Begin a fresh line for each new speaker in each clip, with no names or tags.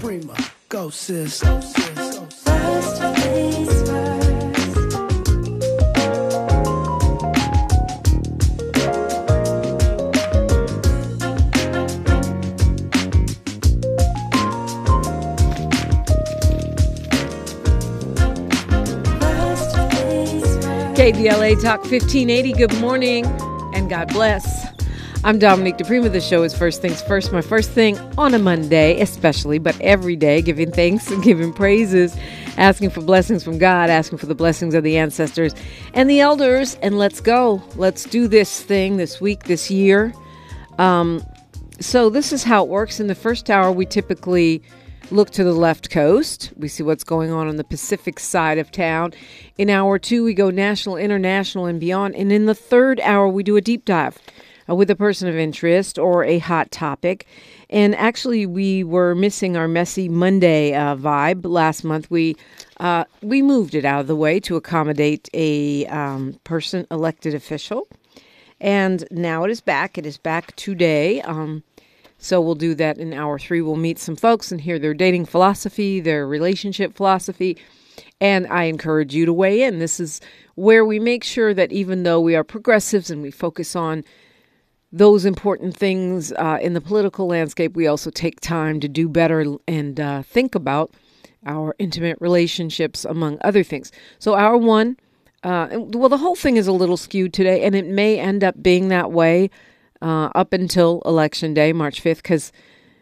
Prima. Go, sis. Go, sis. Go, sis.
First things first. First things first.
KBLA Talk 1580. Good morning and God bless. I'm Dominique DiPrima. The show is First Things First. My first thing on a Monday, especially, but every day, giving thanks and giving praises, asking for blessings from God, asking for the blessings of the ancestors and the elders. And let's go. Let's do this thing this week, this year. Um, so, this is how it works. In the first hour, we typically look to the left coast. We see what's going on on the Pacific side of town. In hour two, we go national, international, and beyond. And in the third hour, we do a deep dive uh, with a person of interest or a hot topic. And actually, we were missing our messy Monday uh, vibe last month. We uh, we moved it out of the way to accommodate a um, person elected official, and now it is back. It is back today. Um, so we'll do that in hour three. We'll meet some folks and hear their dating philosophy, their relationship philosophy. And I encourage you to weigh in. This is where we make sure that even though we are progressives and we focus on those important things uh, in the political landscape, we also take time to do better and uh, think about our intimate relationships, among other things. So, hour one, uh, well, the whole thing is a little skewed today, and it may end up being that way uh, up until Election Day, March 5th, because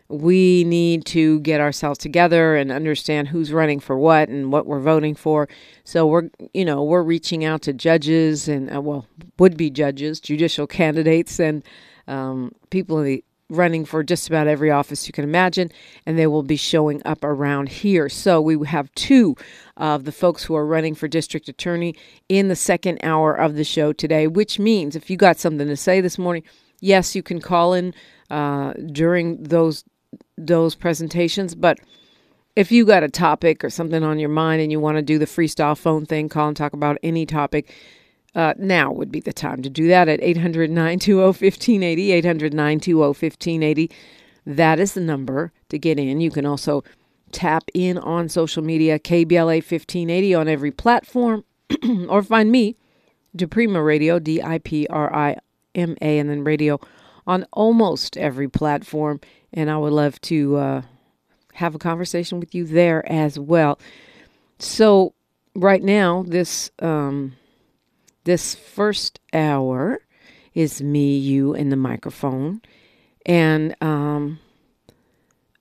we need to get ourselves together and understand who's running for what and what we're voting for. So we're, you know, we're reaching out to judges and, uh, well, would be judges, judicial candidates, and um, people in the, running for just about every office you can imagine, and they will be showing up around here. So we have two of the folks who are running for district attorney in the second hour of the show today, which means if you got something to say this morning, yes, you can call in uh, during those those presentations, but if you got a topic or something on your mind and you want to do the freestyle phone thing, call and talk about any topic, uh, now would be the time to do that at 800 920 1580. 800 920 1580. That is the number to get in. You can also tap in on social media, KBLA 1580 on every platform, or find me, DiPrima Radio, D I P R I M A, and then radio on almost every platform. And I would love to uh, have a conversation with you there as well. So, right now, this um, this first hour is me, you, and the microphone, and um,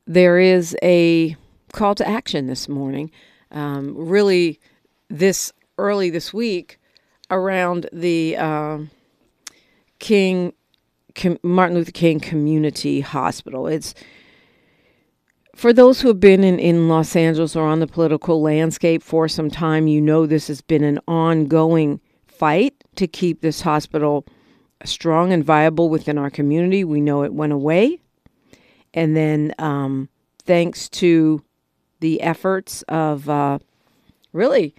there is a call to action this morning. Um, really, this early this week around the um King Com- Martin Luther King Community Hospital. It's for those who have been in, in Los Angeles or on the political landscape for some time, you know this has been an ongoing fight to keep this hospital strong and viable within our community. We know it went away. And then, um, thanks to the efforts of uh, really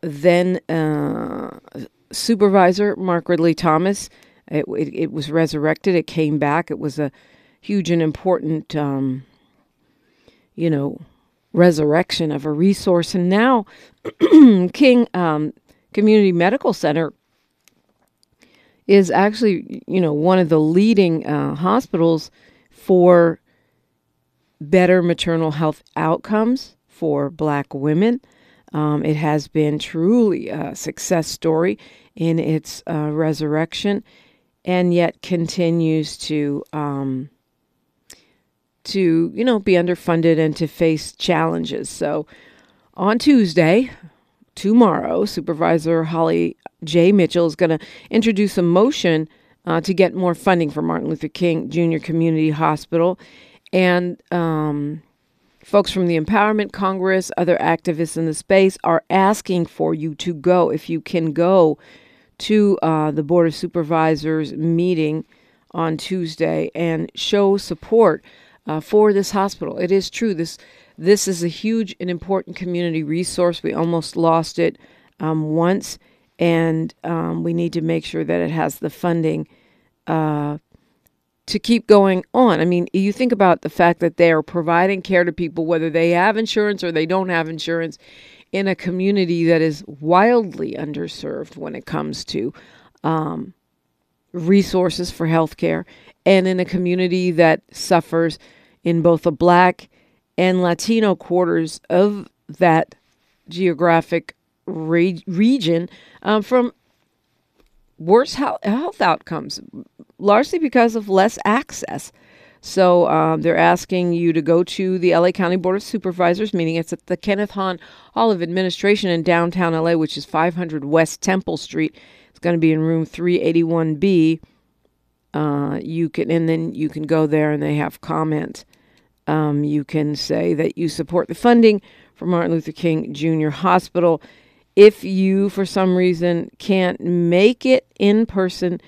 then uh, supervisor Mark Ridley Thomas, it, it, it was resurrected. It came back. It was a huge and important, um, you know, resurrection of a resource. And now, King um, Community Medical Center is actually, you know, one of the leading uh, hospitals for better maternal health outcomes for Black women. Um, it has been truly a success story in its uh, resurrection, and yet continues to um, to you know be underfunded and to face challenges. So on Tuesday, tomorrow, Supervisor Holly J. Mitchell is going to introduce a motion uh, to get more funding for Martin Luther King Jr. Community Hospital, and um, folks from the Empowerment Congress, other activists in the space are asking for you to go, if you can go, to uh, the Board of Supervisors meeting on Tuesday and show support uh, for this hospital. It is true this this is a huge and important community resource. We almost lost it um, once, and um, we need to make sure that it has the funding uh, to keep going on. I mean, you think about the fact that they are providing care to people, whether they have insurance or they don't have insurance, in a community that is wildly underserved when it comes to um, resources for healthcare, and in a community that suffers in both the black and Latino quarters of that geographic re- region um, from worse health, health outcomes, largely because of less access. So um, they're asking you to go to the LA County Board of Supervisors meeting. It's at the Kenneth Hahn Hall of Administration in downtown LA, which is 500 West Temple Street. It's going to be in room 381B. Uh, you can, and then you can go there, and they have comment. Um, you can say that you support the funding for Martin Luther King Jr. Hospital. If you, for some reason, can't make it in person,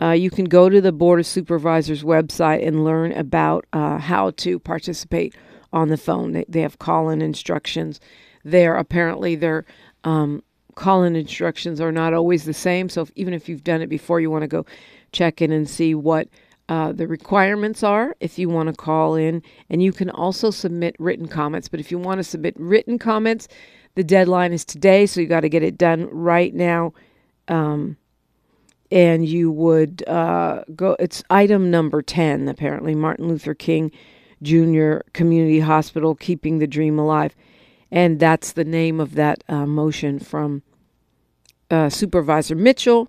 uh, you can go to the Board of Supervisors website and learn about uh, how to participate on the phone. They, they have call in instructions there. Apparently, their um, call in instructions are not always the same. So, if, even if you've done it before, you want to go check in and see what uh, the requirements are if you want to call in. And you can also submit written comments. But if you want to submit written comments, the deadline is today. So, you got to get it done right now. Um, and you would uh, go, it's item number 10, apparently Martin Luther King Jr. Community Hospital, Keeping the Dream Alive. And that's the name of that uh, motion from uh, Supervisor Mitchell.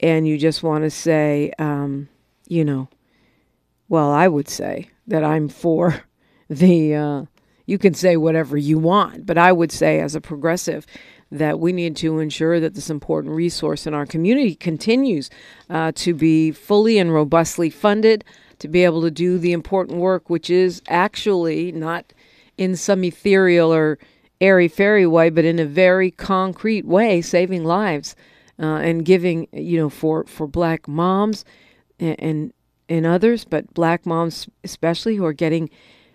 And you just want to say, um, you know, well, I would say that I'm for the, uh, you can say whatever you want, but I would say as a progressive, that we need to ensure that this important resource in our community continues uh, to be fully and robustly funded to be able to do the important work, which is actually not in some ethereal or airy fairy way, but in a very concrete way, saving lives uh, and giving, you know, for, for black moms and, and and others, but black moms especially who are getting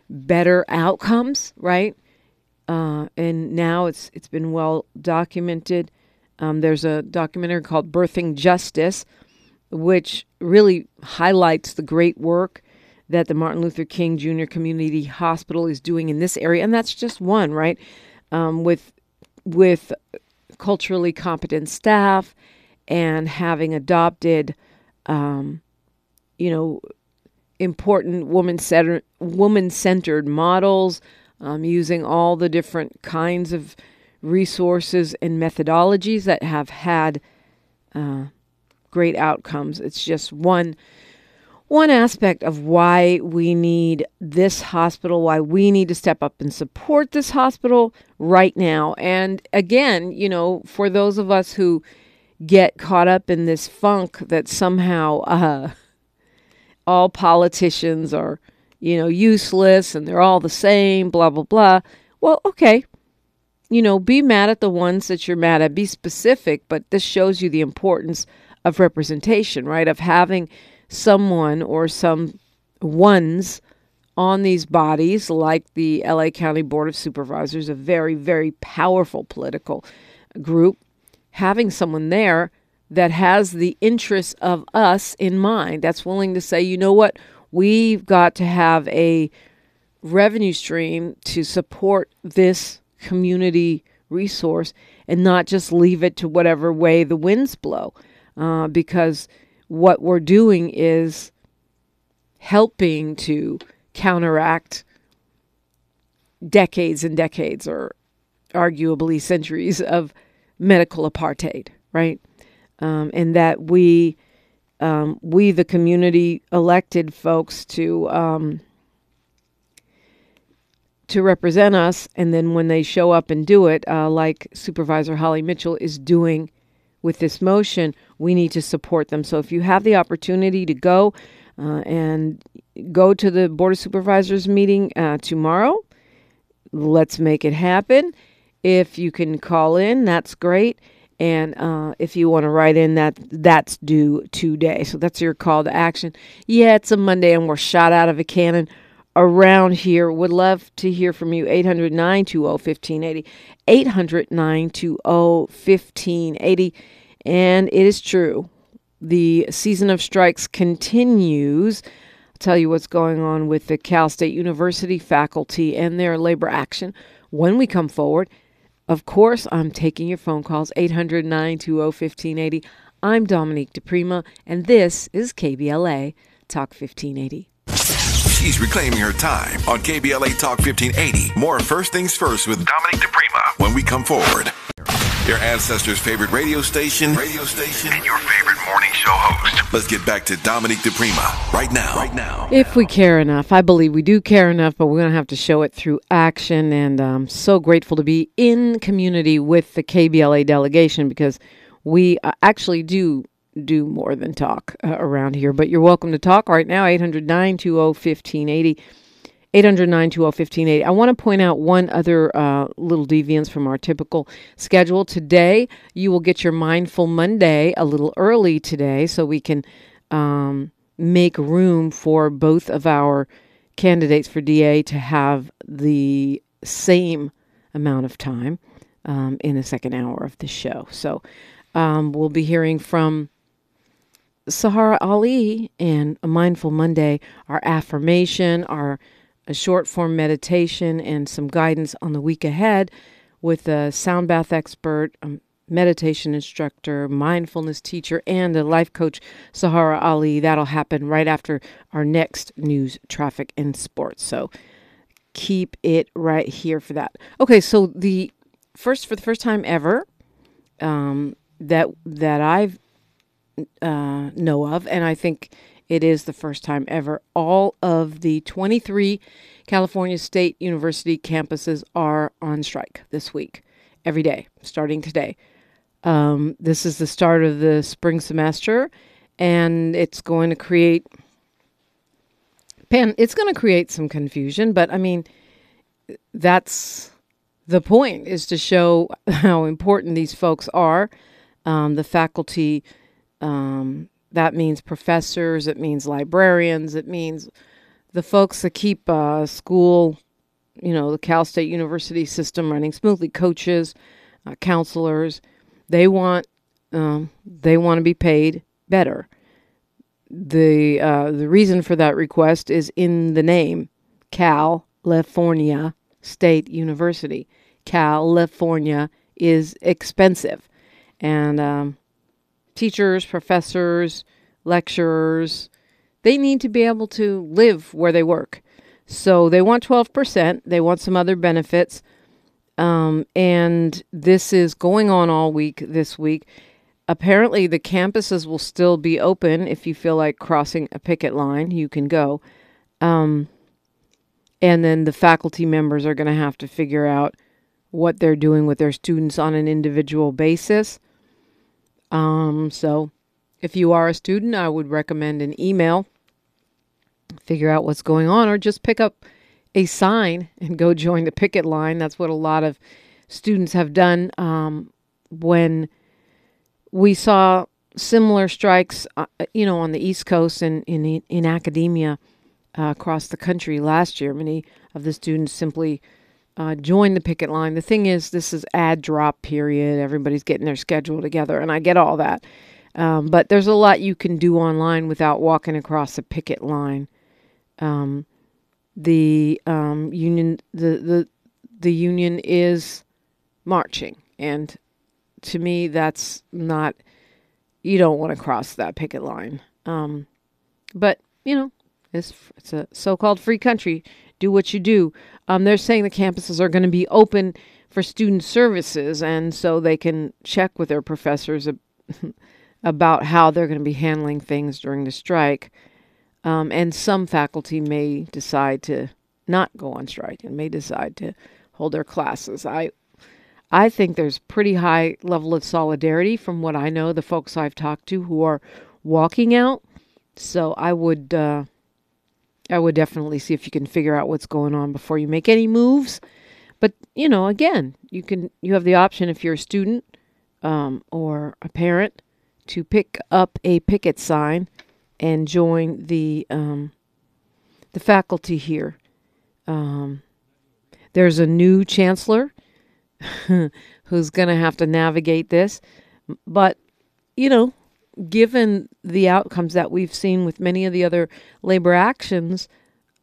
better outcomes, right? Uh, and now it's it's been well documented. Um, there's a documentary called Birthing Justice, which really highlights the great work that the Martin Luther King Jr. Community Hospital is doing in this area, and that's just one, right? Um, with with culturally competent staff and having adopted, um, you know, important woman centered woman centered models um, using all the different kinds of resources and methodologies that have had uh, great outcomes. It's just one one aspect of why we need this hospital, why we need to step up and support this hospital right now. And again, you know, for those of us who get caught up in this funk that somehow uh, all politicians are you know, useless and they're all the same, blah, blah, blah. Well, okay. You know, be mad at the ones that you're mad at, be specific, but this shows you the importance of representation, right? Of having someone or some ones on these bodies, like the LA County Board of Supervisors, a very, very powerful political group, having someone there that has the interests of us in mind, that's willing to say, you know what, We've got to have a revenue stream to support this community resource and not just leave it to whatever way the winds blow. Uh, because what we're doing is helping to counteract decades and decades, or arguably centuries, of medical apartheid, right? Um, and that we um, we, the community, elected folks to um, to represent us, and then when they show up and do it, uh, like Supervisor Holly Mitchell is doing with this motion, we need to support them. So if you have the opportunity to go uh, and go to the Board of Supervisors meeting uh, tomorrow, let's make it happen. If you can call in, that's great. And uh, if you want to write in that, that's due today. So that's your call to action. Yeah, it's a Monday and we're shot out of a cannon around here. Would love to hear from you. 800 920 1580. 800 920 1580. And it is true. The season of strikes continues. I'll tell you what's going on with the Cal State University faculty and their labor action when we come forward. Of course, I'm taking your phone calls 800 920 1580. I'm Dominique DiPrima, and this is KBLA Talk 1580.
She's reclaiming her time on KBLA Talk 1580. More First Things First with Dominic DiPrima when we come forward. Your ancestors' favorite radio station, radio station, and your favorite morning show host. Let's get back to Dominic DiPrima right now. Right now.
If we care enough, I believe we do care enough, but we're going to have to show it through action. And I'm so grateful to be in community with the KBLA delegation because we uh, actually do do more than talk uh, around here. But you're welcome to talk right now, 800 920 1580. 800 920 1580. I want to point out one other uh, little deviance from our typical schedule. Today, you will get your Mindful Monday a little early today so we can um, make room for both of our candidates for DA to have the same amount of time um, in the second hour of the show. So um, we'll be hearing from Saharah Ali and a Mindful Monday, our affirmation, our a short form meditation, and some guidance on the week ahead with a sound bath expert, a meditation instructor, mindfulness teacher, and a life coach, Saharah Ali. That'll happen right after our next news, traffic, and sports. So keep it right here for that. Okay, so the first, for the first time ever, um, that that I've uh, know of, and I think it is the first time ever. All of the 23 California State University campuses are on strike this week, every day, starting today. Um, this is the start of the spring semester, and it's going to create. Pan, it's going to create some confusion, but I mean, that's the point is to show how important these folks are. Um, the faculty, um, that means professors, it means librarians, it means the folks that keep uh, school, you know, the Cal State University system running smoothly, coaches, uh, counselors. They want um, they want to be paid better. The uh, the reason for that request is in the name, California State University. California is expensive, and um, teachers, professors, lecturers, they need to be able to live where they work. So they want 12%. They want some other benefits. Um, and this is going on all week this week. Apparently, the campuses will still be open. If you feel like crossing a picket line, you can go. Um, and then the faculty members are going to have to figure out what they're doing with their students on an individual basis. Um, so if you are a student, I would recommend an email, figure out what's going on, or just pick up a sign and go join the picket line. That's what a lot of students have done um, when we saw similar strikes, uh, you know, on the East Coast and in in academia uh, across the country last year. Many of the students simply uh, join the picket line. The thing is, this is add drop period. Everybody's getting their schedule together, and I get all that. Um, but there's a lot you can do online without walking across a picket line. Um, the um, union, the, the the union is marching, and to me, that's not. You don't want to cross that picket line. Um, but you know, it's it's a so-called free country. Do what you do. Um, they're saying the campuses are going to be open for student services, and so they can check with their professors about how they're going to be handling things during the strike. Um, and some faculty may decide to not go on strike and may decide to hold their classes. I I think there's pretty high level of solidarity from what I know the folks I've talked to who are walking out. So I would uh, I would definitely see if you can figure out what's going on before you make any moves. But you know, again, you can you have the option if you're a student um, or a parent to pick up a picket sign and join the um, the faculty here. Um, there's a new chancellor who's going to have to navigate this, but you know, given the outcomes that we've seen with many of the other labor actions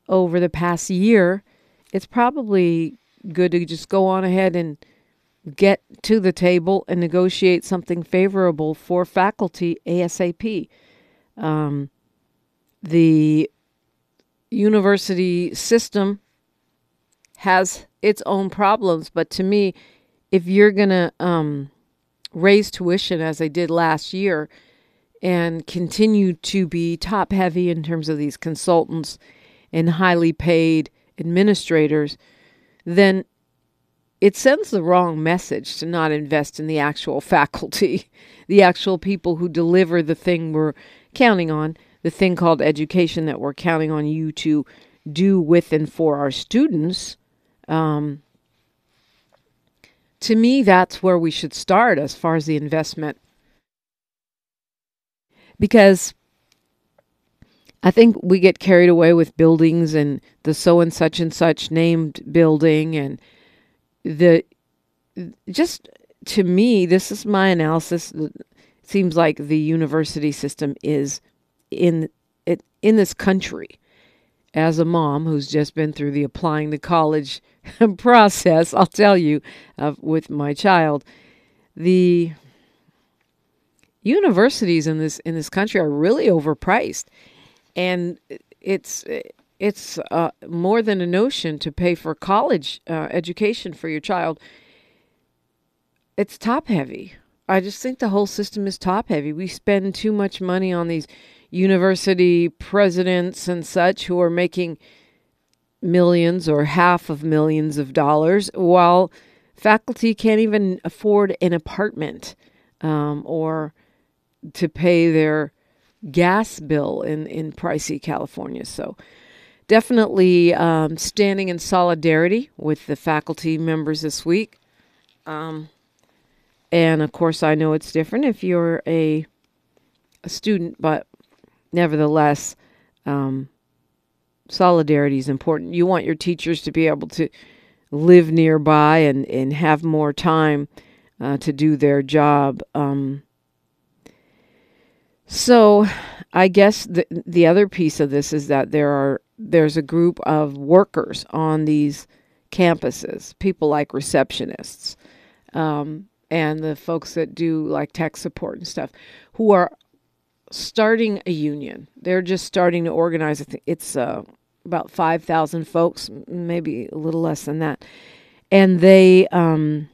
over the past year, it's probably good to just go on ahead and get to the table and negotiate something favorable for faculty ASAP. Um, the university system has its own problems, but to me, if you're going to um, raise tuition as they did last year and continue to be top heavy in terms of these consultants and highly paid administrators, then it sends the wrong message to not invest in the actual faculty, the actual people who deliver the thing we're counting on, the thing called education that we're counting on you to do with and for our students. Um, to me, that's where we should start as far as the investment. Because I think we get carried away with buildings and the so and such and such named building and the just to me, this is my analysis. It seems like the university system is in it in this country. As a mom who's just been through the applying the college process, I'll tell you, uh, with my child, the universities in this in this country are really overpriced, and it's it's uh, more than a notion to pay for college uh, education for your child. It's top heavy. I just think the whole system is top heavy. We spend too much money on these university presidents and such who are making millions or half of millions of dollars while faculty can't even afford an apartment um, or to pay their gas bill in, in pricey California. So, definitely um, standing in solidarity with the faculty members this week. Um, and of course, I know it's different if you're a, a student, but nevertheless, um, solidarity is important. You want your teachers to be able to live nearby and, and have more time uh, to do their job. Um, so, I guess the the other piece of this is that there are there's a group of workers on these campuses, people like receptionists, um, and the folks that do like tech support and stuff, who are starting a union. They're just starting to organize. It's uh, about five thousand folks, maybe a little less than that, and they um,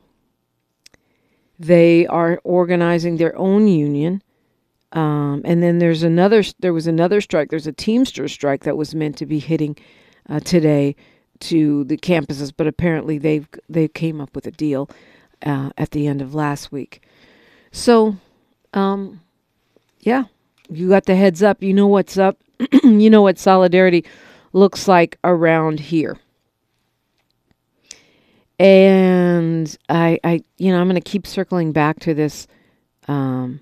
they are organizing their own union um, and then there's another. There was another strike. There's a Teamster strike that was meant to be hitting uh, today to the campuses, but apparently they they came up with a deal uh, at the end of last week. So, um, yeah, you got the heads up. You know what's up. you know what solidarity looks like around here. And I, I, you know, I'm going to keep circling back to this. Um,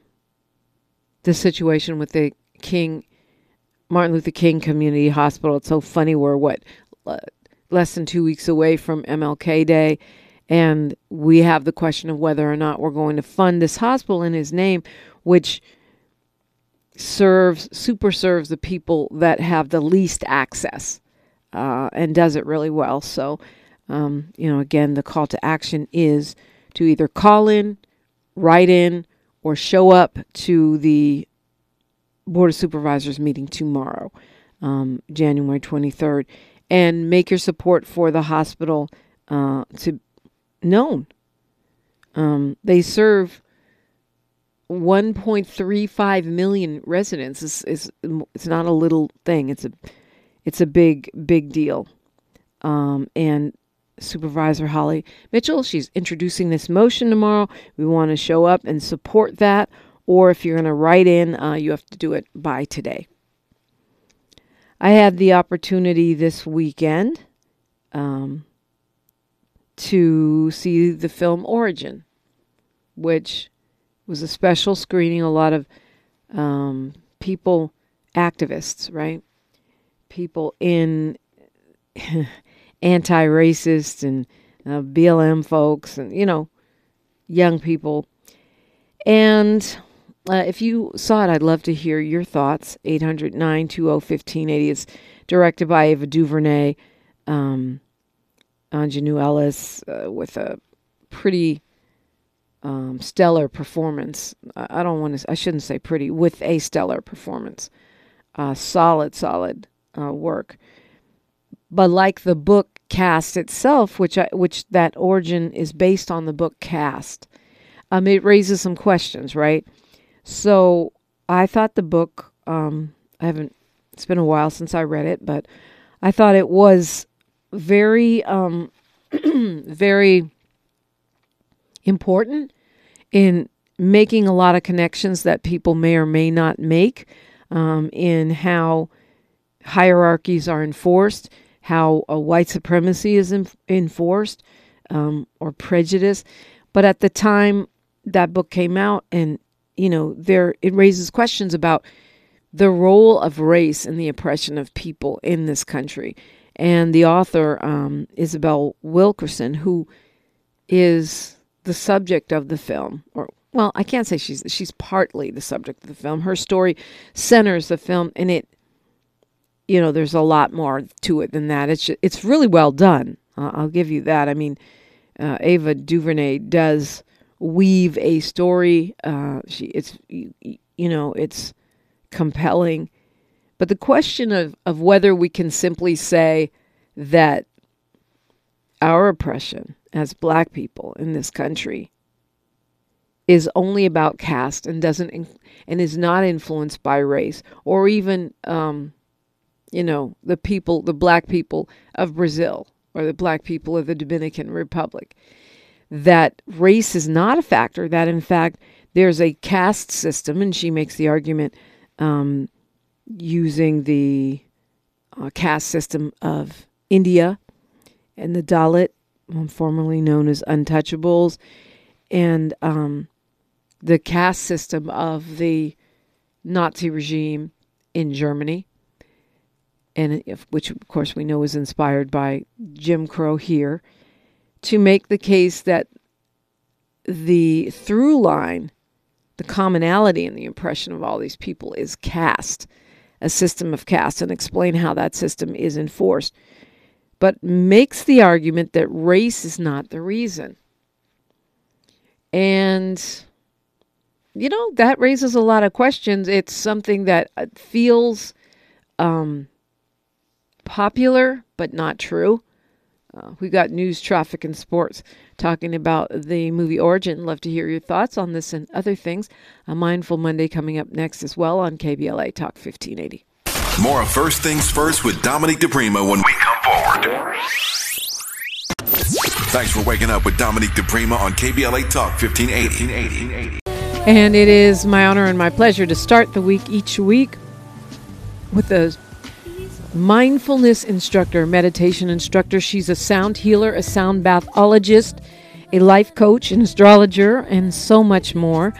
the situation with the King Martin Luther King Community Hospital. It's so funny. We're what less than two weeks away from MLK Day, and we have the question of whether or not we're going to fund this hospital in his name, which serves super serves the people that have the least access uh, and does it really well. So, um, you know, again, the call to action is to either call in, write in, or show up to the Board of Supervisors meeting tomorrow, um, January 23rd, and make your support for the hospital uh, to known. Um, they serve 1.35 million residents. It's, it's, it's not a little thing. It's a it's a big big deal. Um, and Supervisor Holly Mitchell. She's introducing this motion tomorrow. We want to show up and support that. Or if you're going to write in, uh, you have to do it by today. I had the opportunity this weekend um, to see the film Origin, which was a special screening. A lot of um, people, activists, right? People in anti-racist and uh, BLM folks and you know young people and uh, if you saw it, I'd love to hear your thoughts. 800 920 1580. It's directed by Ava DuVernay, um, Aunjanue Ellis, uh, with a pretty um, stellar performance. I I don't want to, I shouldn't say pretty, with a stellar performance. Uh, solid, solid uh, work. But like the book Caste itself, which I, which that origin is based on the book Caste, um, it raises some questions, right? So I thought the book, um, I haven't, it's been a while since I read it, but I thought it was very, um, very important in making a lot of connections that people may or may not make um, in how hierarchies are enforced, how white supremacy is en- enforced, um, or prejudice. But at the time that book came out, and you know, there it raises questions about the role of race in the oppression of people in this country. And the author, um, Isabel Wilkerson, who is the subject of the film, or well, I can't say she's she's partly the subject of the film. Her story centers the film, and it, you know, there's a lot more to it than that. It's ju- it's really well done. Uh, I'll give you that. I mean, uh, Ava DuVernay does weave a story. Uh, she it's you, you know it's compelling, but the question of of whether we can simply say that our oppression as black people in this country is only about caste and doesn't and is not influenced by race or even um, you know the people the black people of Brazil or the black people of the Dominican Republic. That race is not a factor that in fact there's a caste system and she makes the argument um, using the uh, caste system of India and the Dalit, um, formerly known as untouchables, and um, the caste system of the Nazi regime in Germany, and if, which of course we know is inspired by Jim Crow here, to make the case that the through line, the commonality in the impression of all these people is caste, a system of caste, and explain how that system is enforced but makes the argument that race is not the reason. And, you know, that raises a lot of questions. It's something that uh, feels um, popular, but not true. Uh, we got news, traffic, and sports talking about the movie Origin. Love to hear your thoughts on this and other things. A Mindful Monday coming up next as well on KBLA Talk 1580.
More of First Things First with Dominique DiPrima when we come forward. Thanks for waking up with Dominique DiPrima on KBLA Talk 1580.
And it is my honor and my pleasure to start the week each week with a mindfulness instructor, meditation instructor. She's a sound healer, a sound bathologist, a life coach, an astrologer, and so much more.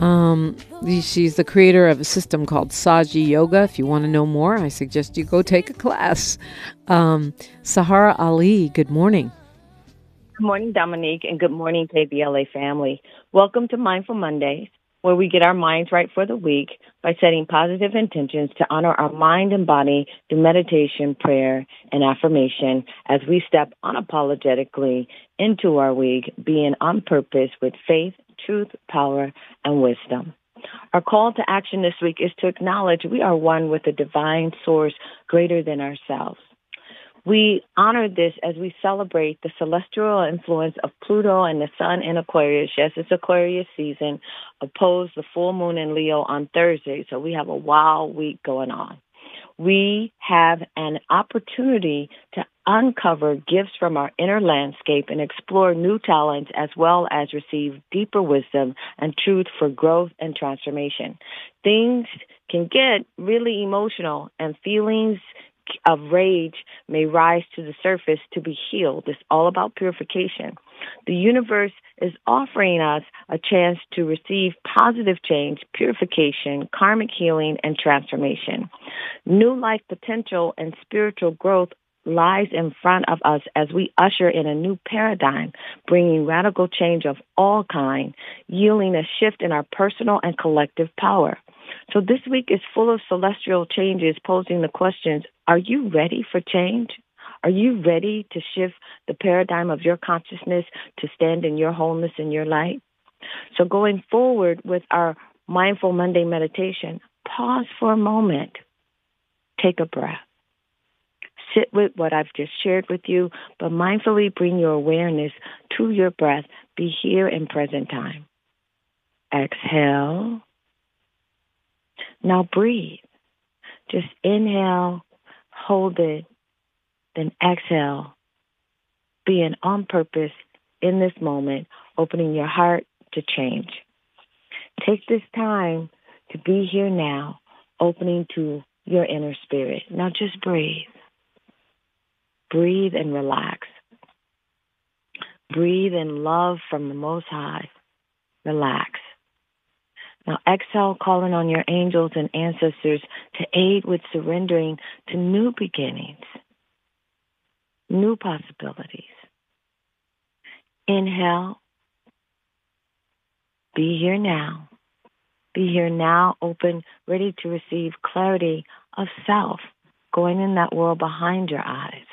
Um, she's the creator of a system called Saji Yoga. If you want to know more, I suggest you go take a class. Um, Saharah Ali, good morning.
Good morning, Dominique, and good morning, KBLA family. Welcome to Mindful Mondays, where we get our minds right for the week by setting positive intentions to honor our mind and body through meditation, prayer, and affirmation as we step unapologetically into our week, being on purpose with faith, truth, power, and wisdom. Our call to action this week is to acknowledge we are one with a divine source greater than ourselves. We honor this as we celebrate the celestial influence of Pluto and the sun in Aquarius. Yes, it's Aquarius season, opposed the full moon in Leo on Thursday. So we have a wild week going on. We have an opportunity to uncover gifts from our inner landscape and explore new talents as well as receive deeper wisdom and truth for growth and transformation. Things can get really emotional and feelings of rage may rise to the surface to be healed. It's all about purification. The universe is offering us a chance to receive positive change, purification, karmic healing, and transformation. New life potential and spiritual growth lies in front of us as we usher in a new paradigm, bringing radical change of all kind, yielding a shift in our personal and collective power. So this week is full of celestial changes posing the questions, are you ready for change? Are you ready to shift the paradigm of your consciousness to stand in your wholeness and your light? So going forward with our Mindful Monday meditation, pause for a moment. Take a breath. Sit with what I've just shared with you, but mindfully bring your awareness to your breath. Be here in present time. Exhale. Now breathe. Just inhale, hold it, then exhale. Being on purpose in this moment, opening your heart to change. Take this time to be here now, opening to your inner spirit. Now just breathe. Breathe and relax. Breathe in love from the Most High. Relax. Now exhale, calling on your angels and ancestors to aid with surrendering to new beginnings, new possibilities. Inhale. Be here now. Be here now, open, ready to receive clarity of self, going in that world behind your eyes,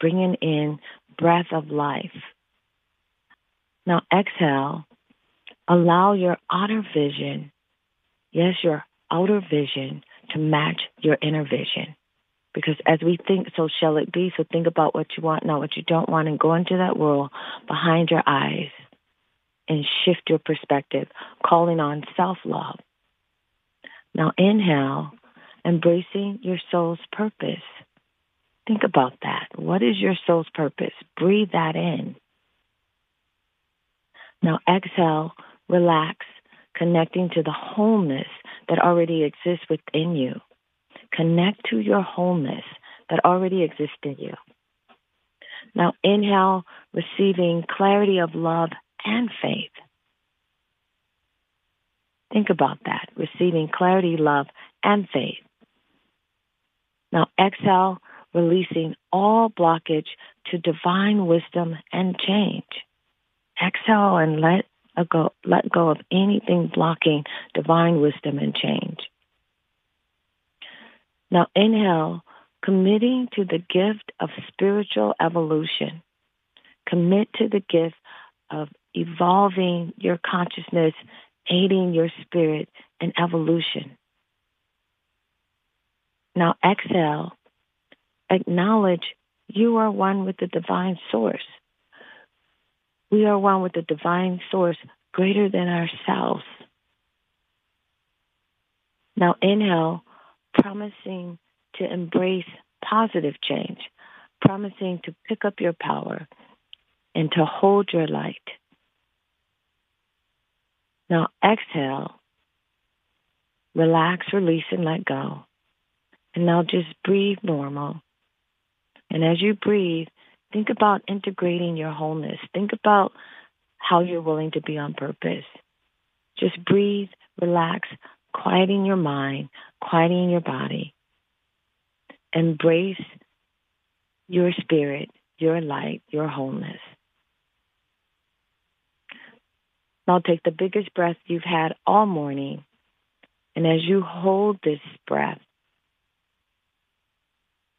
bringing in breath of life. Now exhale, allow your outer vision, yes, your outer vision to match your inner vision. Because as we think, so shall it be. So think about what you want, not what you don't want, and go into that world behind your eyes and shift your perspective, calling on self love. Now inhale, embracing your soul's purpose. Think about that. What is your soul's purpose? Breathe that in. Now exhale, relax, connecting to the wholeness that already exists within you. Connect to your wholeness that already exists in you. Now inhale, receiving clarity of love and faith. Think about that, receiving clarity, love, and faith. Now exhale, releasing all blockage to divine wisdom and change. Exhale and let go, let go of anything blocking divine wisdom and change. Now inhale, committing to the gift of spiritual evolution. Commit to the gift of evolving your consciousness, aiding your spirit in evolution. Now exhale, acknowledge you are one with the divine source. We are one with the divine source greater than ourselves. Now inhale, promising to embrace positive change, promising to pick up your power and to hold your light. Now exhale, relax, release, and let go. And now just breathe normal. And as you breathe, think about integrating your wholeness. Think about how you're willing to be on purpose. Just breathe, relax, quieting your mind, quieting your body. Embrace your spirit, your light, your wholeness. Now take the biggest breath you've had all morning. And as you hold this breath,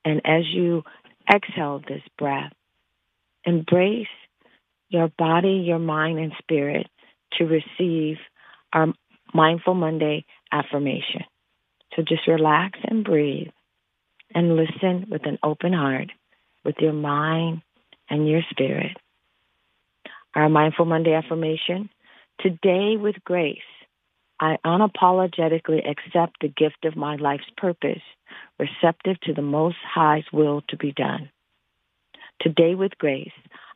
and as you exhale this breath, embrace your body, your mind, and spirit to receive our Mindful Monday affirmation. So just relax and breathe and listen with an open heart, with your mind and your spirit. Our Mindful Monday affirmation Today, with grace, I unapologetically accept the gift of my life's purpose, receptive to the Most High's will to be done. Today, with grace,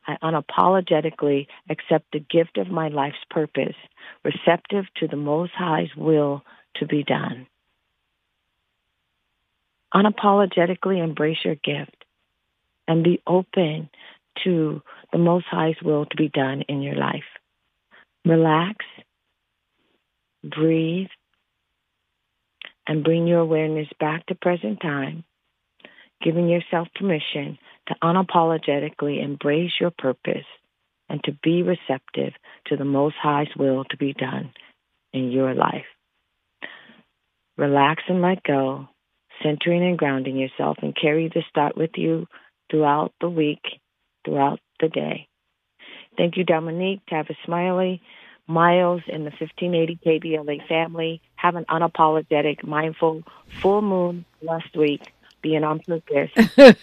I unapologetically accept the gift of my life's purpose, receptive to the Most High's will to be done. Unapologetically embrace your gift and be open to the Most High's will to be done in your life. Relax, breathe, and bring your awareness back to present time. giving yourself permission to unapologetically embrace your purpose and to be receptive to the Most High's will to be done in your life. Relax and let go, centering and grounding yourself, and carry this thought with you throughout the week, throughout the day. Thank you, Dominique, Tavis Smiley, Miles, and the 1580 KBLA family. Have an unapologetic, mindful, full moon last week. Being on purpose.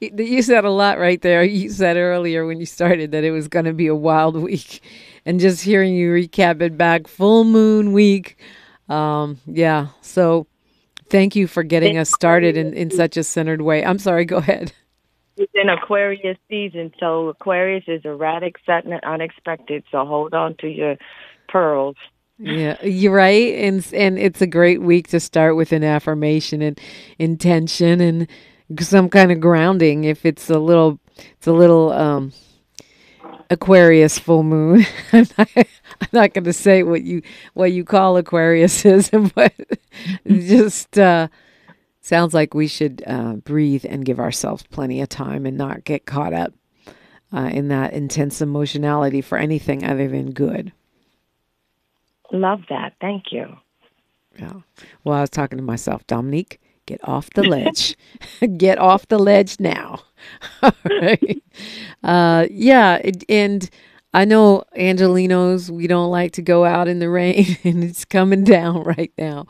You you said a lot right there. You said earlier when you started that it was going to be a wild week, and just hearing you recap it back, full moon week. Um, yeah. So, thank you for getting us started in, in such a centered way. I'm sorry. Go ahead.
It's in Aquarius season, so Aquarius is erratic, sudden, and unexpected. So hold on to your pearls.
Yeah, you're right, and and it's a great week to start with an affirmation and intention and some kind of grounding. If it's a little, it's a little um, Aquarius full moon. I'm not, not going to say what you what you call Aquarius is, but just uh, sounds like we should uh, breathe and give ourselves plenty of time and not get caught up uh, in that intense emotionality for anything other than good.
Love that. Thank you.
Yeah. Well, I was talking to myself, Dominique, get off the ledge. get off the ledge now. All right. Uh, yeah. it- And I know Angelenos, we don't like to go out in the rain and it's coming down right now.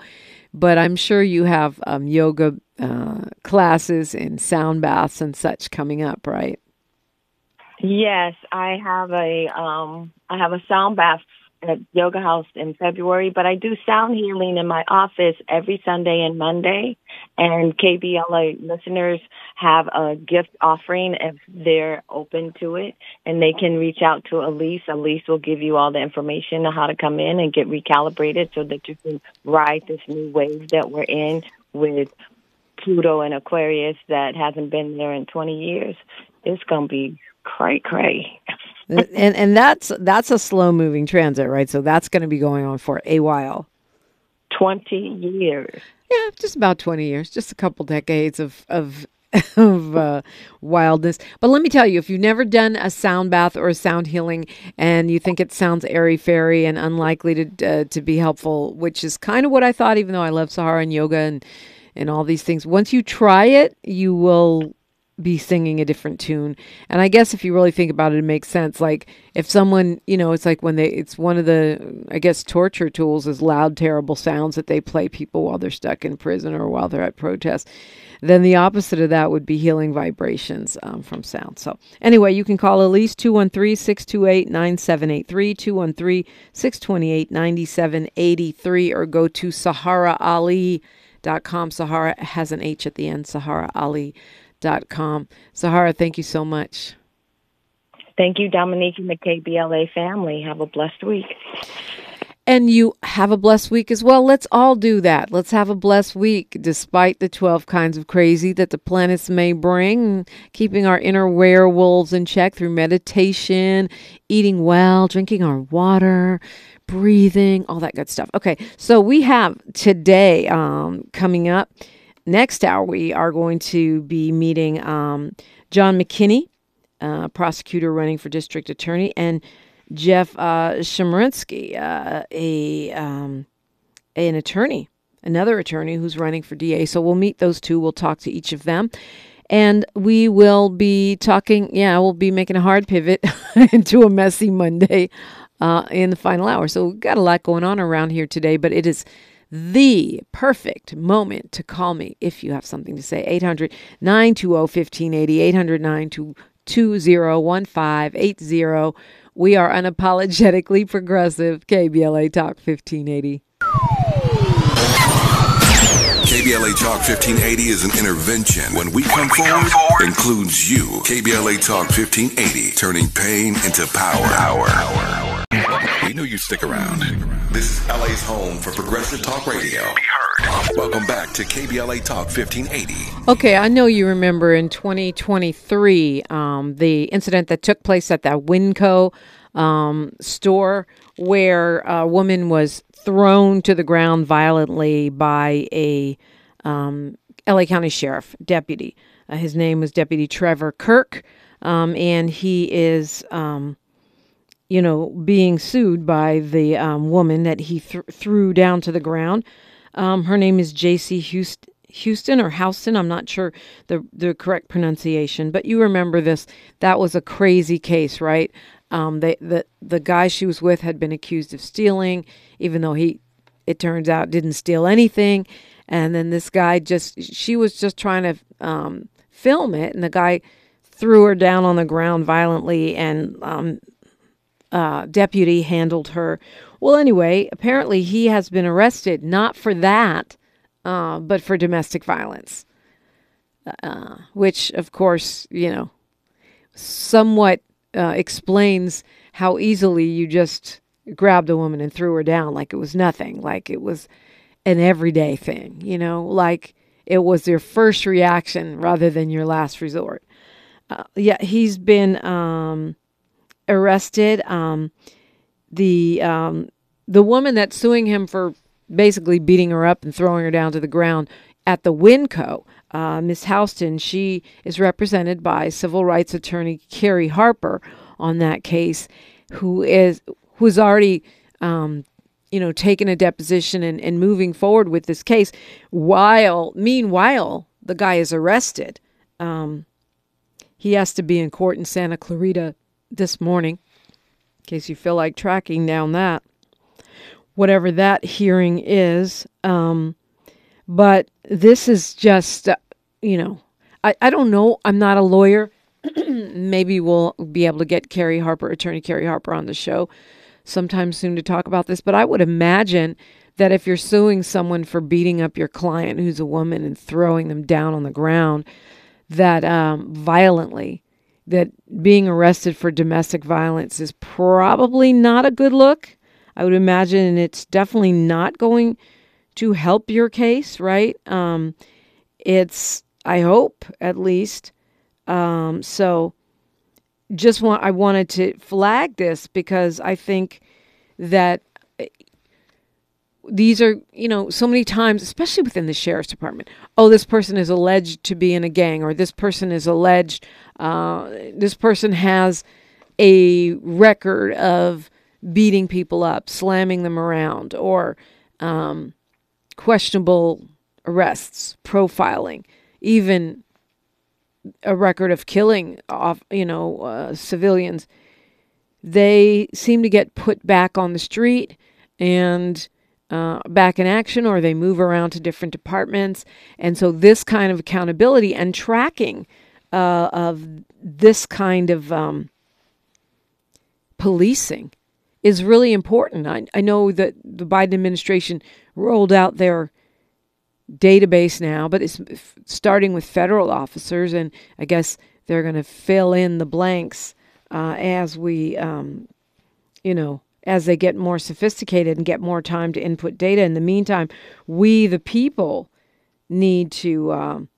But I'm sure you have um, yoga uh, classes and sound baths and such coming up, right?
Yes, I have a um I have a sound bath at Yoga House in February, but I do sound healing in my office every Sunday and Monday. And KBLA listeners have a gift offering if they're open to it, and they can reach out to Elise. Elise will give you all the information on how to come in and get recalibrated so that you can ride this new wave that we're in with Pluto and Aquarius that hasn't been there in 20 years. It's going to be cray cray.
and and that's that's a slow moving transit, right? So that's going to be going on for a while.
20 years.
Yeah, just about 20 years, just a couple decades of of of uh, wildness. But let me tell you, if you've never done a sound bath or a sound healing, and you think it sounds airy fairy and unlikely to uh, to be helpful, which is kind of what I thought, even though I love Saharah and yoga and and all these things. Once you try it, you will be singing a different tune. And I guess if you really think about it, it makes sense. Like if someone, you know, it's like when they, it's one of the, I guess, torture tools is loud, terrible sounds that they play people while they're stuck in prison or while they're at protest. Then the opposite of that would be healing vibrations um, from sound. So anyway, you can call Elise 213-628-9783, 213-628-9783, or go to SaharahAli.com. Saharah has an H at the end, SaharahAli.com. Saharah, thank you so much.
Thank you, Dominique and the KBLA family. Have a blessed week.
And you have a blessed week as well. Let's all do that. Let's have a blessed week despite the 12 kinds of crazy that the planets may bring. Keeping our inner werewolves in check through meditation, eating well, drinking our water, breathing, all that good stuff. Okay, so we have today um, coming up. Next hour, we are going to be meeting um, John McKinney, uh, prosecutor running for district attorney, and Jeff uh, Chemerinsky, uh, a um, an attorney, another attorney who's running for DA. So we'll meet those two. We'll talk to each of them. And we will be talking, yeah, we'll be making a hard pivot into a messy Monday uh, in the final hour. So we've got a lot going on around here today, but it is the perfect moment to call me if you have something to say. 800 920 1580, 800 920 1580. We are unapologetically progressive. KBLA Talk 1580.
KBLA Talk 1580 is an intervention. When we come forward, includes you. KBLA Talk 1580, turning pain into power. Power. We knew you'd stick around. This is LA's home for progressive talk radio. Be heard. Welcome back to KBLA Talk 1580.
Okay, I know you remember in 2023 um, the incident that took place at that Winco um, store where a woman was thrown to the ground violently by a um, LA County Sheriff deputy. Uh, his name was Deputy Trevor Kirk, um, and he is, um, you know, being sued by the um, woman that he th- threw down to the ground. Um, her name is Jacy Houston. Houston or Houston, I'm not sure the the correct pronunciation, but you remember this. That was a crazy case, right? Um, the the guy she was with had been accused of stealing, even though he, it turns out, didn't steal anything. And then this guy just, she was just trying to um, film it, and the guy threw her down on the ground violently, and um, uh, deputy handled her. Well, anyway, apparently he has been arrested not for that, uh, but for domestic violence, uh, which, of course, you know, somewhat uh, explains how easily you just grabbed a woman and threw her down like it was nothing, like it was an everyday thing, you know, like it was your first reaction rather than your last resort. Uh, yeah, he's been um, arrested. Um, the um, the woman that's suing him for basically beating her up and throwing her down to the ground at the Winco, uh, Miss Houston, she is represented by civil rights attorney Carrie Harper on that case, who is who's already um, you know taken a deposition and, and moving forward with this case. While meanwhile, the guy is arrested. Um, he has to be in court in Santa Clarita this morning, in case you feel like tracking down that, whatever that hearing is. Um, but this is just, uh, you know, I, I don't know. I'm not a lawyer. Maybe we'll be able to get Carrie Harper, attorney Carrie Harper, on the show sometime soon to talk about this. But I would imagine that if you're suing someone for beating up your client who's a woman and throwing them down on the ground, that um, violently, that being arrested for domestic violence is probably not a good look. I would imagine it's definitely not going to help your case, right? Um, it's, I hope, at least. Um, so, just want I wanted to flag this because I think that these are, you know, so many times, especially within the sheriff's department. Oh, this person is alleged to be in a gang, or this person is alleged, uh, this person has a record of beating people up, slamming them around, or um, questionable arrests, profiling, even a record of killing off, you know, uh, civilians. They seem to get put back on the street and uh, back in action, or they move around to different departments. And so, this kind of accountability and tracking uh, of this kind of um, policing is really important. I, I know that the Biden administration rolled out their database now, but it's starting with federal officers, and I guess they're going to fill in the blanks uh, as we, um, you know, as they get more sophisticated and get more time to input data. In the meantime, we, the people, need to um,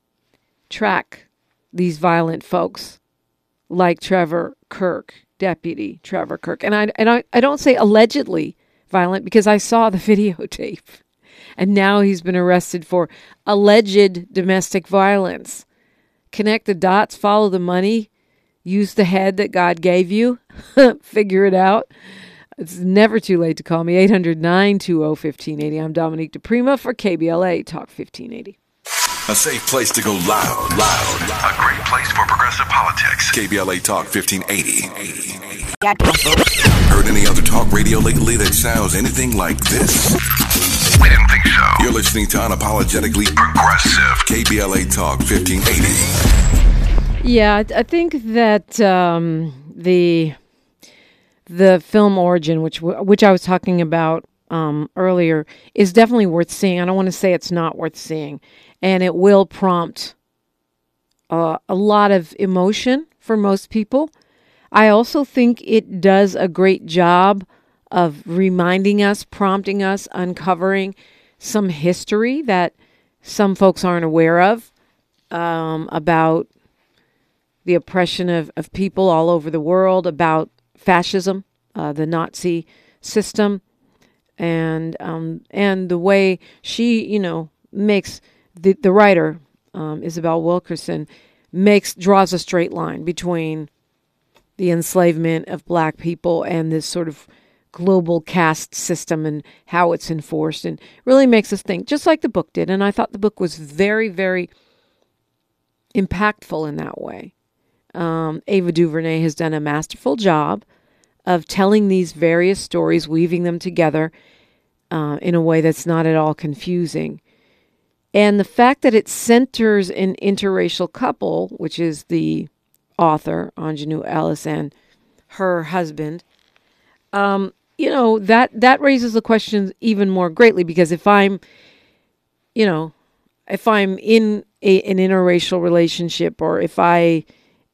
track these violent folks like Trevor Kirk, Deputy Trevor Kirk. And I, and I, I don't say allegedly violent because I saw the videotape. And now he's been arrested for alleged domestic violence. Connect the dots, follow the money, use the head that God gave you, figure it out. It's never too late to call me 800 920 1580. I'm Dominique DiPrima for KBLA Talk 1580.
A safe place to go loud, loud. A great place for progressive politics. KBLA Talk 1580. Heard any other talk radio lately that sounds anything like this? We didn't think so. You're listening to Unapologetically Progressive. KBLA Talk 1580.
Yeah, I- I think that um, the the film origin, which which I was talking about um, earlier, is definitely worth seeing. I don't want to say it's not worth seeing, and it will prompt uh, a lot of emotion for most people. I also think it does a great job of reminding us, prompting us, uncovering some history that some folks aren't aware of um, about the oppression of, of people all over the world, about fascism, uh, the Nazi system, and um, and the way she, you know, makes the the writer um, Isabel Wilkerson, makes draws a straight line between the enslavement of black people and this sort of global caste system and how it's enforced and really makes us think just like the book did. And i thought the book was very very impactful in that way. Um, Ava DuVernay has done a masterful job of telling these various stories weaving them together uh, in a way that's not at all confusing and the fact that it centers an interracial couple which is the author Aunjanue Ellis and her husband um, you know that that raises the questions even more greatly because if I'm, you know, if I'm in a, an interracial relationship or if I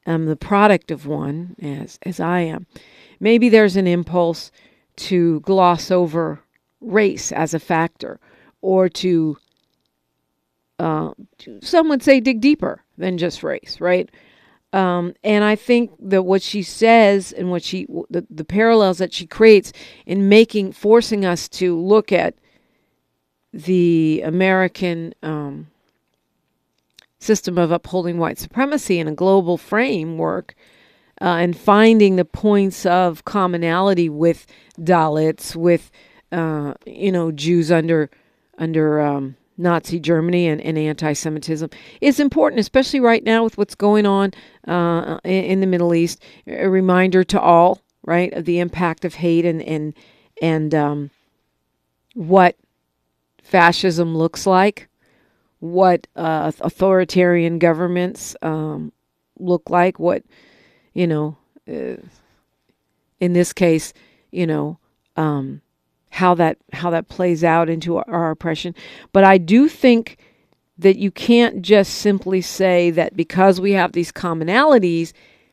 am the product of one, as as I am, maybe there's an impulse to gloss over race as a factor or to, uh, some would say dig deeper than just race, right? Um, and I think that what she says and what she the, the parallels that she creates in making forcing us to look at the American um, system of upholding white supremacy in a global framework uh, and finding the points of commonality with Dalits, with uh, you know Jews under under um, Nazi Germany and, and anti Semitism is important, especially right now with what's going on uh, in, in, the Middle East. A reminder to all, right, of the impact of hate and, and, and um, what fascism looks like, what uh, authoritarian governments um, look like, what, you know, uh, in this case, you know, um, how that how that plays out into our oppression. But I do think that you can't just simply say that because we have these commonalities,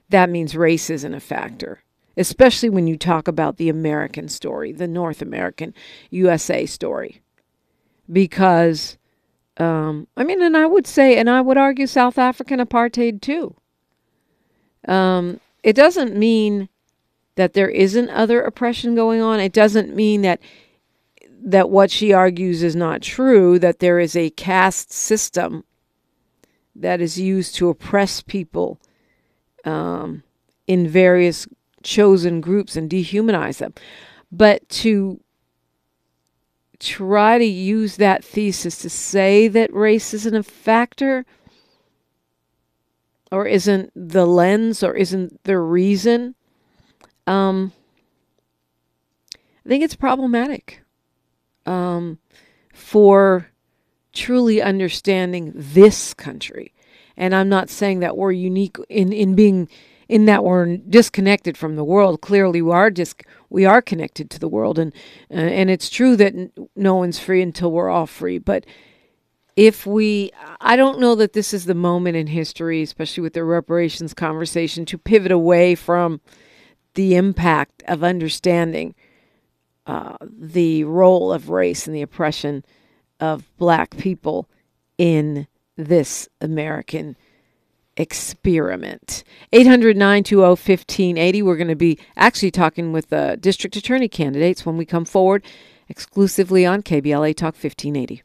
that means race isn't a factor. Especially when you talk about the American story, the North American USA story. Because, um, I mean, and I would say, and I would argue South African apartheid too. Um, it doesn't mean that there isn't other oppression going on. It doesn't mean that that what she argues is not true, that there is a caste system that is used to oppress people um, in various chosen groups and dehumanize them. But to try to use that thesis to say that race isn't a factor or isn't the lens or isn't the reason um, I think it's problematic um, for truly understanding this country. And I'm not saying that we're unique in, in being in that we're disconnected from the world. Clearly, we are dis- we are connected to the world, and uh, and it's true that n- no one's free until we're all free. But if we, I don't know that this is the moment in history, especially with the reparations conversation, to pivot away from the impact of understanding uh, the role of race and the oppression of black people in this American experiment. 800 920 1580. We're going to be actually talking with the district attorney candidates when we come forward exclusively on KBLA Talk 1580.